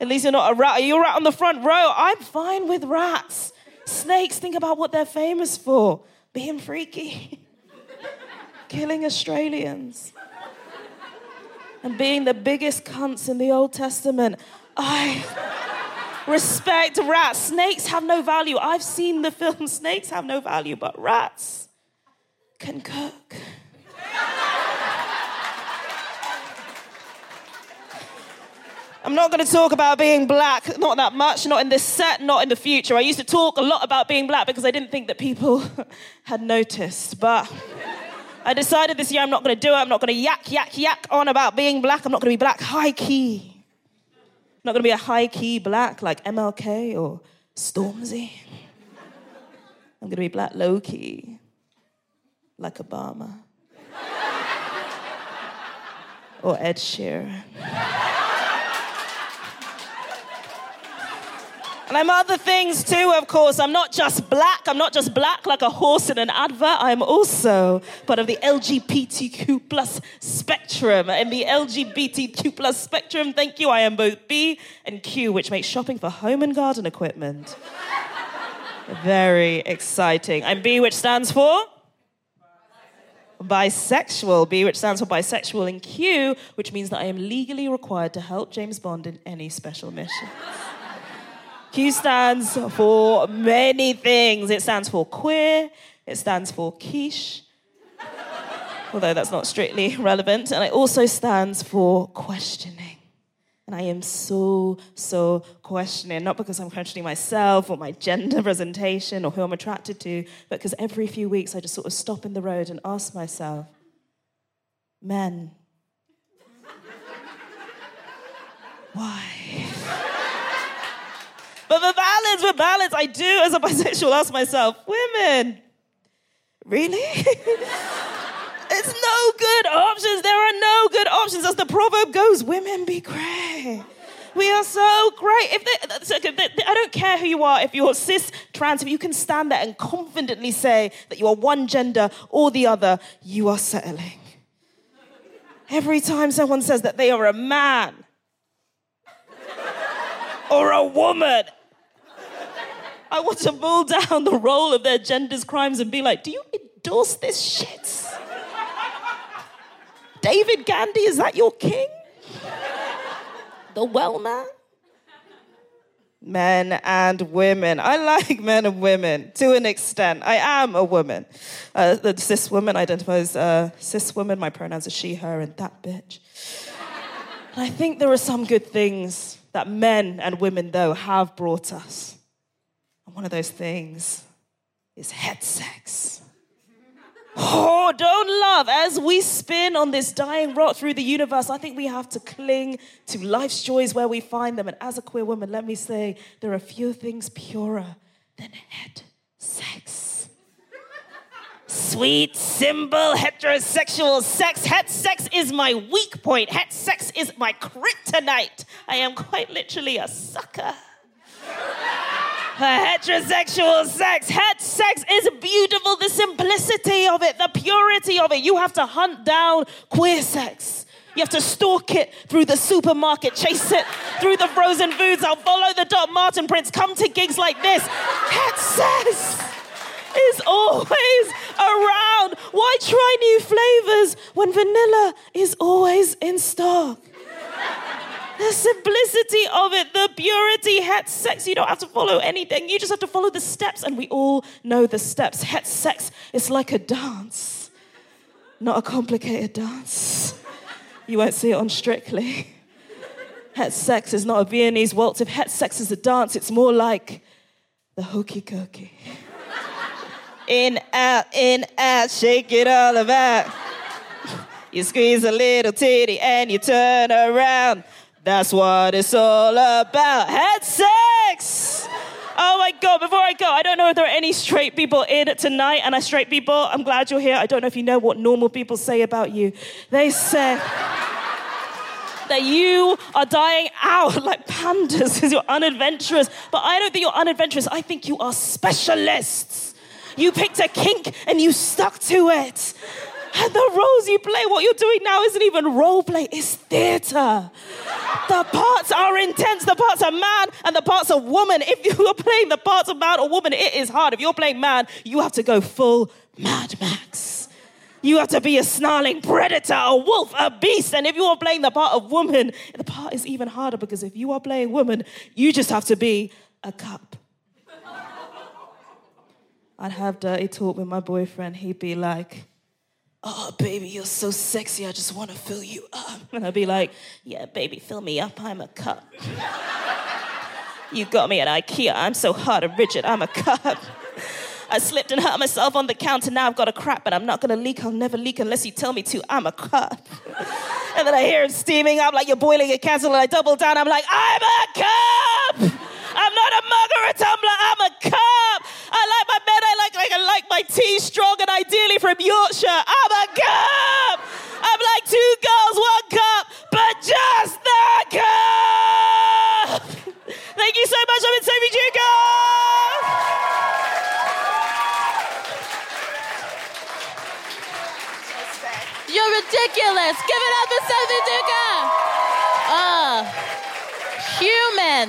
at least you're not a rat. You're a rat on the front row. I'm fine with rats. Snakes, think about what they're famous for being freaky, [laughs] killing Australians, and being the biggest cunts in the Old Testament. I. Respect rats. Snakes have no value. I've seen the film [laughs] Snakes Have No Value, but rats can cook. I'm not going to talk about being black, not that much, not in this set, not in the future. I used to talk a lot about being black because I didn't think that people [laughs] had noticed. But I decided this year I'm not going to do it. I'm not going to yak, yak, yak on about being black. I'm not going to be black high key. I'm not going to be a high key black like MLK or Stormzy. I'm going to be black low key like Obama [laughs] or Ed Sheeran. And I'm other things too, of course. I'm not just black. I'm not just black like a horse in an advert. I'm also part of the LGBTQ plus spectrum. In the LGBTQ plus spectrum, thank you, I am both B and Q, which makes shopping for home and garden equipment very exciting. I'm B, which stands for? bisexual, B, which stands for bisexual, and Q, which means that I am legally required to help James Bond in any special mission. Q stands for many things. It stands for queer, it stands for quiche, although that's not strictly [laughs] relevant, and it also stands for questioning. And I am so, so questioning, not because I'm questioning myself or my gender presentation or who I'm attracted to, but because every few weeks I just sort of stop in the road and ask myself, men, why? But the balance, the balance, I do as a bisexual ask myself, women, really? [laughs] It's no good options. There are no good options. As the proverb goes, women be great. We are so great. If they, I don't care who you are, if you're cis, trans, if you can stand there and confidently say that you are one gender or the other, you are settling. Every time someone says that they are a man or a woman, I want to pull down the role of their gender's crimes and be like, do you endorse this shit? David Gandhi, is that your king? the well man? Men and women. I like men and women to an extent. I am a woman. Uh, the cis woman identifies uh, cis woman. My pronouns are she, her, and that bitch. and I think there are some good things that men and women, though, have brought us. And one of those things is het sex. Oh, don't love. As we spin on this dying rock through the universe, I think we have to cling to life's joys where we find them. And as a queer woman, let me say there are few things purer than het sex. Sweet, symbol, heterosexual sex. Het sex is my weak point. Het sex is my kryptonite. I am quite literally a sucker heterosexual sex. Het sex is beautiful. The simplicity of it, the purity of it. You have to hunt down queer sex. You have to stalk it through the supermarket, chase it through the frozen foods. I'll follow the Doc Marten prints, come to gigs like this. Het sex is always around. Why try new flavors when vanilla is always in stock? The simplicity of it, the purity, het sex. You don't have to follow anything. You just have to follow the steps, and we all know the steps. Het sex is like a dance, not a complicated dance. You won't see it on Strictly. Het sex is not a Viennese waltz. If het sex is a dance, it's more like the hokey cokey. In, out, in, out, shake it all about. You squeeze a little titty and you turn around. That's what it's all about. Het sex! Oh my God, before I go, I don't know if there are any straight people in tonight, and I straight people, I'm glad you're here. I don't know if you know what normal people say about you. They say that you are dying out [laughs] like pandas [laughs] because you're unadventurous. But I don't think you're unadventurous. I think you are specialists. You picked a kink and you stuck to it. And the roles you play, what you're doing now isn't even role play, it's theater. The parts are intense. The parts are man and the parts are woman. If you're playing the parts of man or woman, it is hard. If you're playing man, you have to go full Mad Max. You have to be a snarling predator, a wolf, a beast. And if you are playing the part of woman, the part is even harder because if you are playing woman, you just have to be a cup. I'd have dirty talk with my boyfriend. He'd be like, oh, baby, you're so sexy, I just want to fill you up. And I'd be like, yeah, baby, fill me up, I'm a cup. you got me at Ikea, I'm so hard and rigid, I'm a cup. I slipped and hurt myself on the counter. Now I've got a crap, but I'm not gonna leak. I'll never leak unless you tell me to. I'm a cup. and then I hear him steaming. I'm like, you're boiling a kettle. And I double down. I'm like, I'm a cup. I'm not a mug or a tumbler. I'm a cup. I like my men. I like, like I like my tea strong and ideally from Yorkshire. I'm a cup. I'm like two girls, one cup, but just the cup. Thank you so much. I'm in Sophie Duker. You're ridiculous. Give it up for Sophie Duker. Ah, human,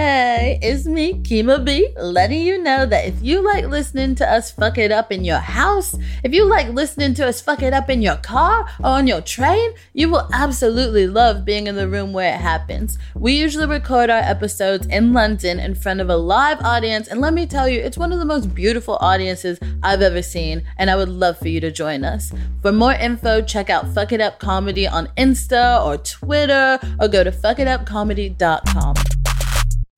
it's me, Kemah B, letting you know that if you like listening to us fuck it up in your house, if you like listening to us fuck it up in your car or on your train, you will absolutely love being in the room where it happens. We usually record our episodes in London in front of a live audience, and let me tell you, it's one of the most beautiful audiences I've ever seen, and I would love for you to join us. For more info, check out Fuck It Up Comedy on Insta or Twitter, or go to fuckitupcomedy.com.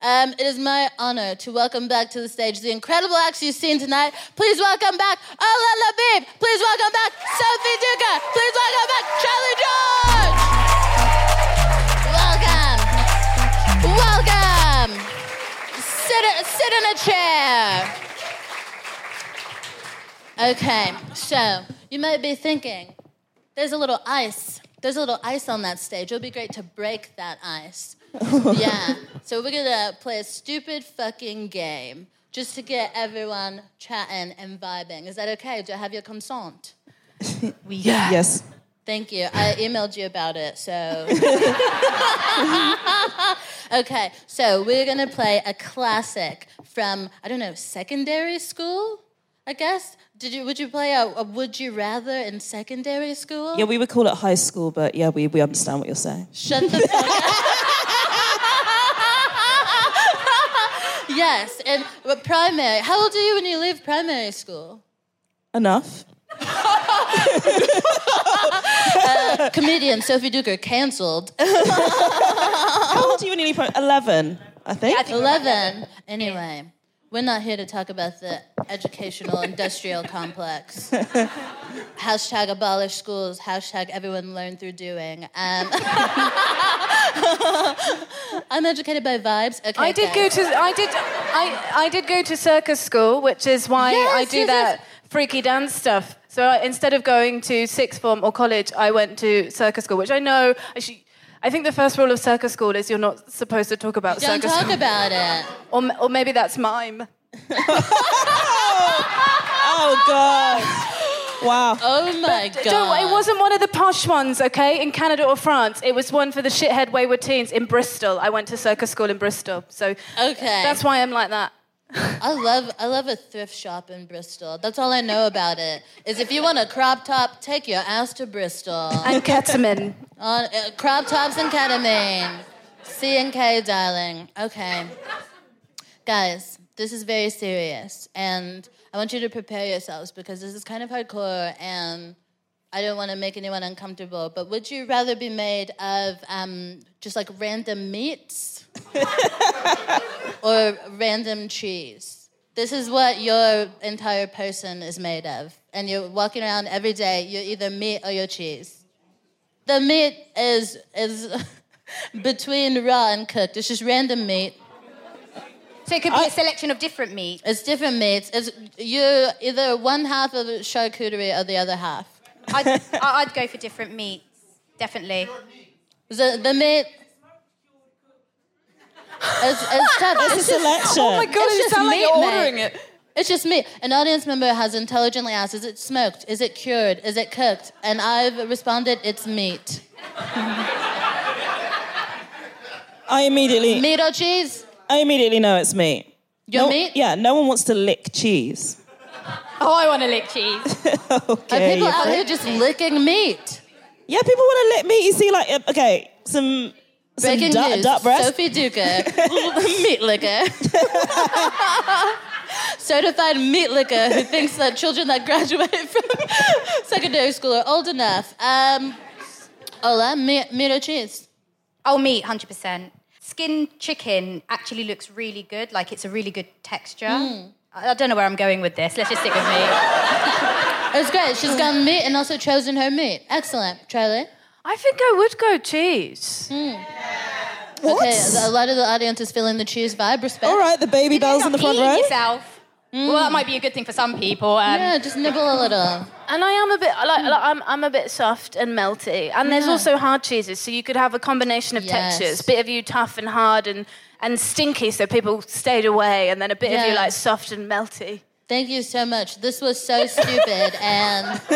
Um, it is my honor to welcome back to the stage the incredible acts you've seen tonight. Please welcome back Ola Labib. Please welcome back Sophie Duker. Please welcome back Charlie George. Welcome. Welcome. Sit, sit in a chair. Okay, so you might be thinking, there's a little ice. There's a little ice on that stage. It would be great to break that ice. [laughs] yeah. [laughs] So we're gonna play a stupid fucking game just to get everyone chatting and vibing. Is that okay? Do I have your consent? [laughs] We Yes. Thank you. I emailed you about it, so. okay, so we're gonna play a classic from I don't know secondary school. I guess. Did you? Would you play a, a Would You Rather in secondary school? Yeah, we would call it high school, but yeah, we, we understand what you're saying. Shut the fuck up. Yes, and but primary. How old are you when you leave primary school? Enough. [laughs] Uh, comedian Sophie Duker canceled. [laughs] How old are you when you leave? 11, I think. Eleven. Anyway, we're not here to talk about the educational industrial complex. [laughs] hashtag abolish schools. Hashtag everyone learn through doing. Um, [laughs] I'm educated by vibes. Okay, I did go to I did I, I did go to circus school, which is why I do yes, that yes. freaky dance stuff. So I, instead of going to sixth form or college, I went to circus school, which I know actually I think the first rule of circus school is you're not supposed to talk about circus. Don't circus talk school. about it. Or, or maybe that's mime. [laughs] Oh God! Wow. Oh my god. Don't, it wasn't one of the posh ones, okay, in Canada or France. It was one for the shithead wayward teens in Bristol. I went to circus school in Bristol. So Okay. that's why I'm like that. I love I love a thrift shop in Bristol. That's all I know about it. Is if you want a crop top, take your ass to Bristol. And ketamine. On uh, crop tops and ketamine. C and K, darling. Okay, guys, this is very serious, and I want you to prepare yourselves because this is kind of hardcore, and I don't want to make anyone uncomfortable. But would you rather be made of um, just like random meats [laughs] or random cheese? This is what your entire person is made of, and you're walking around every day. You're either meat or you're cheese. The meat is is [laughs] between raw and cooked. It's just random meat. So it could be a selection of different meat. It's different meats. It's you're either one half of a charcuterie or the other half. I'd, [laughs] I'd go for different meats, definitely. The the meat. It's, it's [laughs] tough. It's a It's just, selection. Oh my god, It's you just sound like you're mate. ordering it. it's just meat. An audience member has intelligently asked, "Is it smoked? Is it cured? Is it cooked?" And I've responded, "It's meat." I immediately, Meat or cheese? I immediately know it's meat. Your no, meat? Yeah, no one wants to lick cheese. Oh, I want to lick cheese. [laughs] Are people out think? here just licking meat? Yeah, people want to lick meat. You see, like, uh, okay, some some Breaking duck, news: duck breast. Sophie Duker, [laughs] meat licker, [laughs] certified meat licker, who thinks that children that graduate [laughs] from secondary school are old enough. Um, Ola, meat, meat or cheese? Oh, meat, 100%. Skin chicken actually looks really good, like it's a really good texture. I I don't know where I'm going with this. Let's just stick with meat. It's great. She's gone meat and also chosen her meat. Excellent, Charlie. I think I would go cheese. Okay, a lot of the audience is feeling the cheese vibe. Respect. All right, the Babybels in the front row. yourself. Well, that might be a good thing for some people. Um, Yeah, just nibble a little. And I am a bit like, like I'm, I'm a bit soft and melty. And there's Yeah. also hard cheeses, so you could have a combination of Yes. textures. Bit of you tough and hard and and stinky, so people stayed away, and then a bit of you like soft and melty. Thank you so much. This was so stupid, and [laughs]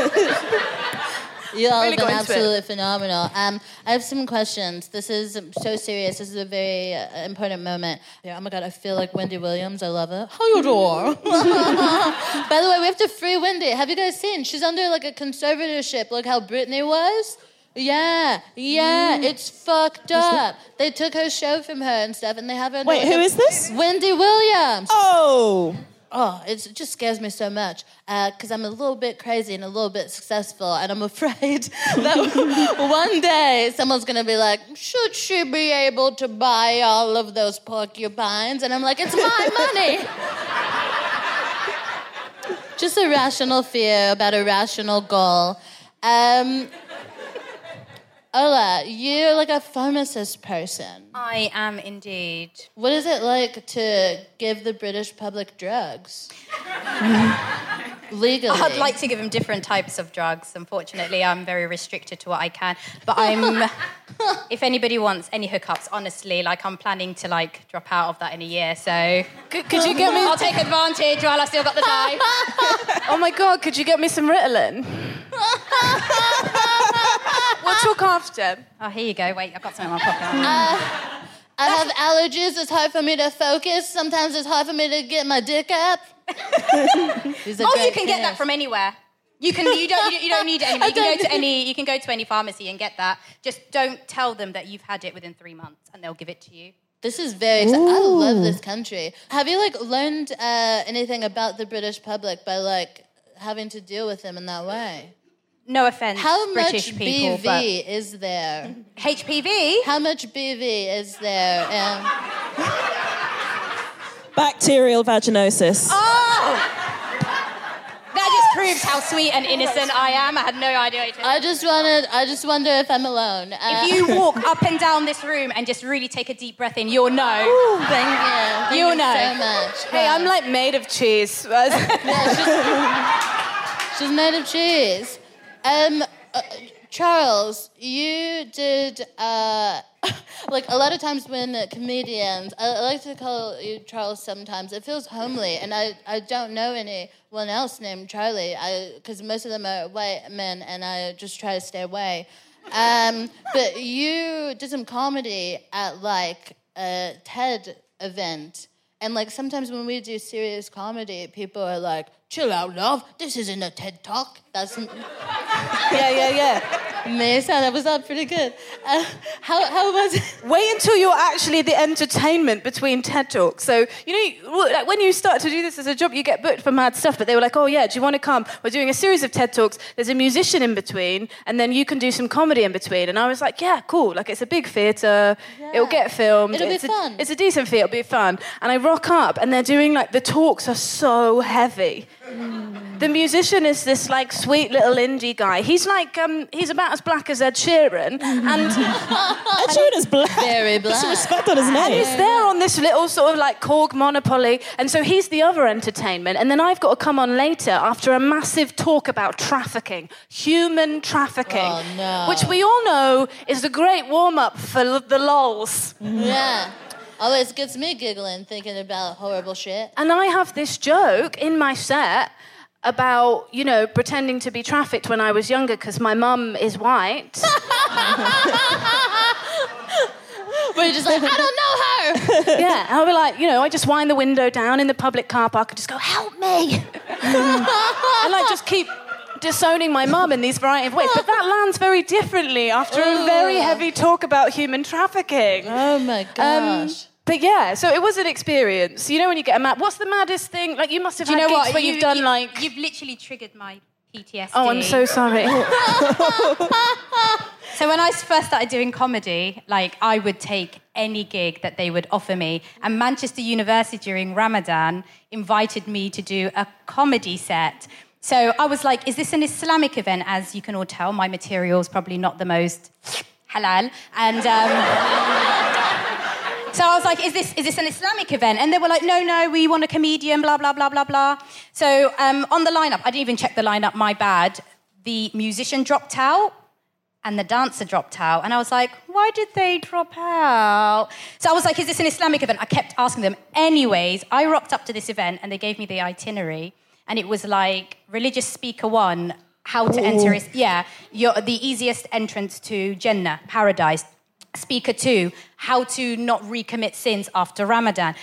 you all Really have been got into it. absolutely phenomenal. Um, I have some questions. This is so serious. This is a very uh, important moment. Yeah, oh my god, I feel like Wendy Williams. I love it. [laughs] How you doing? [laughs] By the way, we have to free Wendy. Have you guys seen? She's under like a conservatorship. Look how Britney was. Yeah, yeah, it's fucked up. They took her show from her and stuff, and they have her. Wait, who is this? Wendy Williams. Oh, Oh, it just scares me so much because I'm a little bit crazy and a little bit successful, and I'm [laughs] afraid that [laughs] one day someone's gonna be like, "Should she be able to buy all of those porcupines?" And I'm like, "It's my [laughs] money." just a rational fear about a rational goal. Um, Ola, you're like a pharmacist person. I am indeed. What is it like to give the British public drugs? [laughs] Legally. I'd like to give them different types of drugs. Unfortunately, I'm very restricted to what I can. But I'm, [laughs] if anybody wants any hookups, honestly, like I'm planning to like drop out of that in a year. So Could, could you get me? I'll take advantage while I still got the time. [laughs] Oh my god, could you get me some Ritalin? What's your cough, Deb? Oh, here you go. Wait, I've got something in my pocket. I have allergies. It's hard for me to focus. Sometimes it's hard for me to get my dick up. Oh, you great can get that from anywhere. You can. You don't. You, don't- you don't need it anymore. [laughs] You can go to any. You can go to any pharmacy and get that. Just don't tell them that you've had it within three months, and they'll give it to you. This is very. Exci- I love this country. Have you like learned uh, anything about the British public by like having to deal with them in that way? No offense, How British much people, BV is there? HPV. How much BV is there? Um, bacterial vaginosis. Oh! That just proves how sweet and innocent I am. I had no idea. what it was. I just wanted. I just wonder if I'm alone. Uh, If you walk up and down this room and just really take a deep breath in, you'll know. thank you. Thank You'll you know. so much. Hey, I'm like made of cheese. [laughs] Yeah, she's, she's made of cheese. Um, uh, Charles, you did uh, [laughs] like a lot of times when comedians, I, I like to call you Charles sometimes. It feels homely, and I, I don't know anyone else named Charlie I because most of them are white men, and I just try to stay away. Um, but you did some comedy at like a TED event. And like sometimes when we do serious comedy, people are like, chill out, love. This isn't a TED talk. That's [laughs] Yeah, yeah, yeah. Me. That was not pretty good. Uh, how, how was it? Wait until you're actually the entertainment between TED Talks. So, you know, like when you start to do this as a job, you get booked for mad stuff, but they were like, oh, yeah, do you want to come? We're doing a series of TED Talks. There's a musician in between, and then you can do some comedy in between. And I was like, yeah, cool. Like, it's a big theatre. It'll get filmed. It'll be a, fun. It's a decent fee. It'll be fun. And I rock up, and they're doing like, the talks are so heavy. The musician is this like sweet little indie guy. He's like um, he's about as black as Ed Sheeran, and [laughs] Ed Sheeran is black. Very Put black. some respect on his and he's there on this little sort of like Korg monopoly, and so he's the other entertainment, and then I've got to come on later after a massive talk about trafficking, human trafficking, Oh, no. which we all know is a great warm up for l- the lols. Yeah. Always gets me giggling thinking about horrible shit. And I have this joke in my set about, you know, pretending to be trafficked when I was younger because my mum is white. [laughs] You're just like, I don't know her. [laughs] yeah, I'll be like, you know, I just wind the window down in the public car park and just go, help me. [laughs] and like just keep disowning my mum in these variety of ways. But that lands very differently after a very heavy talk about human trafficking. Oh my Um, gosh. But yeah, so it was an experience. You know when you get a mad, what's the maddest thing? Like you must have Do you had know gigs what? where you've done like. You've literally triggered my PTSD. Oh, I'm so sorry. [laughs] [laughs] So when I first started doing comedy, like I would take any gig that they would offer me. And Manchester University during Ramadan invited me to do a comedy set. So I was like, is this an Islamic event? As you can all tell, my material's probably not the most halal. And um, so I was like, is this, is this an Islamic event? And they were like, no, no, we want a comedian, blah, blah, blah, blah, blah. So um, on the lineup, I didn't even check the lineup, my bad. The musician dropped out and the dancer dropped out. And I was like, why did they drop out? So I was like, is this an Islamic event? I kept asking them. Anyways, I rocked up to this event and they gave me the itinerary. And it was like religious speaker one, how to enter, is, yeah, you're the easiest entrance to Jannah, paradise. Speaker two, how to not recommit sins after Ramadan.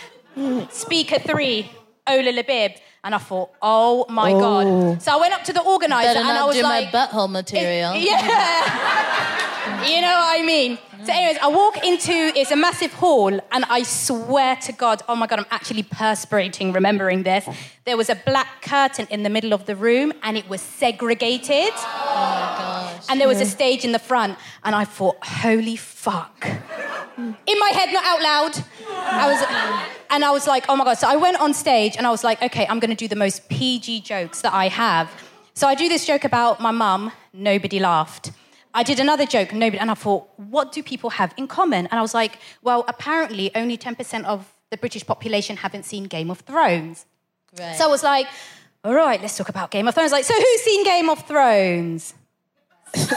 Speaker three, Ola Labib. And I thought, oh my oh. God. So I went up to the organizer Better and I was do like, my butthole material. [laughs] yeah. you know what I mean? So, anyways, I walk into it's a massive hall, and I swear to God, oh my God, I'm actually perspirating remembering this. There was a black curtain in the middle of the room, and it was segregated. Oh my gosh. And there was a stage in the front, and I thought, holy fuck. In my head, not out loud. I was, and I was like, oh my God. So I went on stage and I was like, okay, I'm going to do the most PG jokes that I have. So I do this joke about my mum, nobody laughed. I did another joke, nobody, and I thought, what do people have in common? And I was like, well, apparently only 10% of the British population haven't seen Game of Thrones. Right. So I was like, all right, let's talk about Game of Thrones. Like, so who's seen Game of Thrones? [laughs] Silence.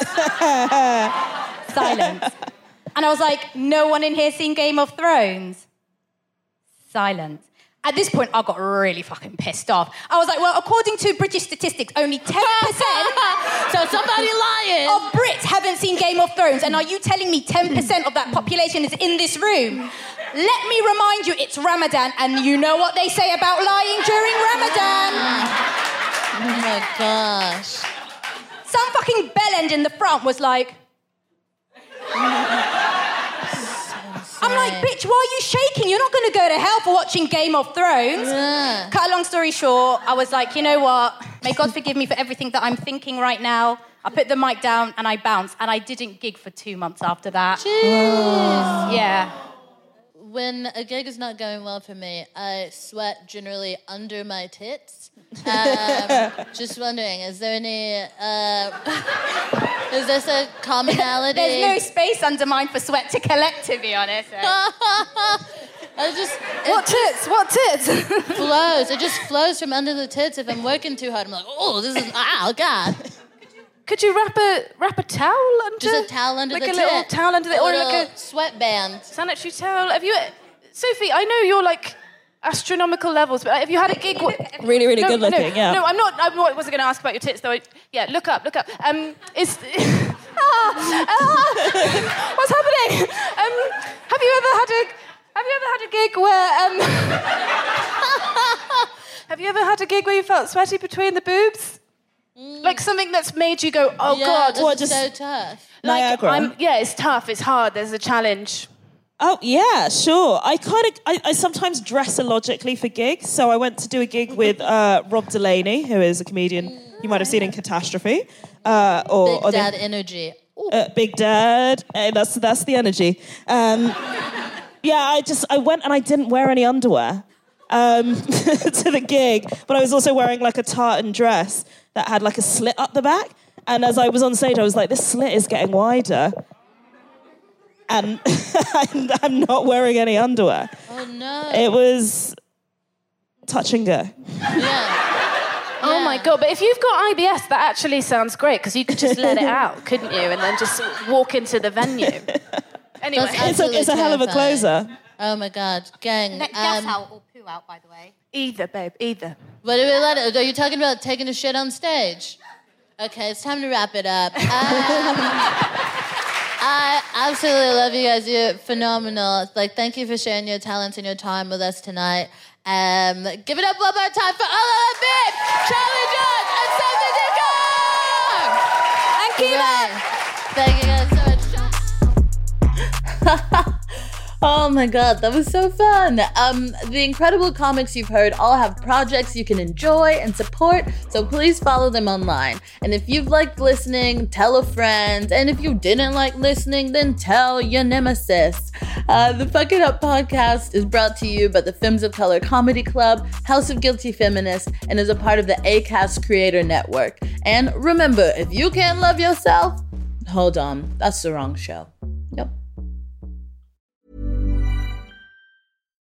And I was like, no one in here seen Game of Thrones? Silence. At this point, I got really fucking pissed off. I was like, well, according to British statistics, only 10% so somebody of Brits haven't seen Game of Thrones. And are you telling me 10% of that population is in this room? Let me remind you, it's Ramadan, and you know what they say about lying during Ramadan. Oh my gosh. Some fucking bellend in the front was like, [laughs] I'm like, bitch, why are you shaking? You're not going to go to hell for watching Game of Thrones. Yeah. Cut a long story short, I was like, you know what? May God forgive me for everything that I'm thinking right now. I put the mic down and I bounced, and I didn't gig for two months after that. Yeah. When a gig is not going well for me, I sweat generally under my tits. Um, [laughs] just wondering, is there any? Uh, is this a commonality? There's no space under mine for sweat to collect, to be honest. [laughs] I just what tits? What tits? [laughs] flows. It just flows from under the tits. If I'm working too hard, I'm like, oh, this is ah, oh god. Could you wrap a wrap a towel under? Just a towel under like the a little towel under the a or like a sweatband. sanitary towel. Have you, Sophie? I know you're like astronomical levels, but have you had a gig? [laughs] Really, really no, good looking, No, yeah. no, I'm not. I wasn't going to ask about your tits though. I- Yeah, look up, look up. Um, is Ah, [laughs] ah, [laughs] what's happening? Um, have you ever had a Have you ever had a gig where um, Have you ever had a gig where you felt sweaty between the boobs? Like something that's made you go, oh yeah, god, this What, is just- so tough. like Niagara. I'm, yeah, it's tough, it's hard. There's a challenge. Oh yeah, sure. I kind of I, I sometimes dress illogically for gigs. So I went to do a gig [laughs] with uh, Rob Delaney, who is a comedian you might have seen in Catastrophe, uh, or, Big or the- dad energy. Uh, Big Dad. Hey, that's that's the energy. Um, [laughs] yeah, I just I went and I didn't wear any underwear um, [laughs] to the gig, but I was also wearing like a tartan dress that had like a slit up the back. And as I was on stage, I was like, this slit is getting wider. And [laughs] and I'm not wearing any underwear. Oh no. It was touch and go. yeah. Oh my god! But if you've got IBS, that actually sounds great because you could just let it [laughs] out, couldn't you? And then just walk into the venue. Anyway, It's a, it's a hell of a terrifying. closer. Oh my god, gang. Ne- gas um, out or poo out, by the way. either, babe, either. What are, we let are you talking about taking a shit on stage? Okay, it's time to wrap it up. Um, [laughs] I absolutely love you guys. You're phenomenal. Like, thank you for sharing your talents and your time with us tonight. Um, give it up one more time for Ola Labib, Charlie George, and Sophie Duker! And Kiva! Thank you guys so much. [laughs] Oh my god, that was so fun. Um, the incredible comics you've heard all have projects you can enjoy and support, so please follow them online. And if you've liked listening, tell a friend. And if you didn't like listening, then tell your nemesis. Uh, the Fuck It Up podcast is brought to you by the Femmes of Color Comedy Club, House of Guilty Feminists, and is a part of the ACAST Creator Network. And remember, if you can't love yourself, hold on, that's the wrong show. Yep.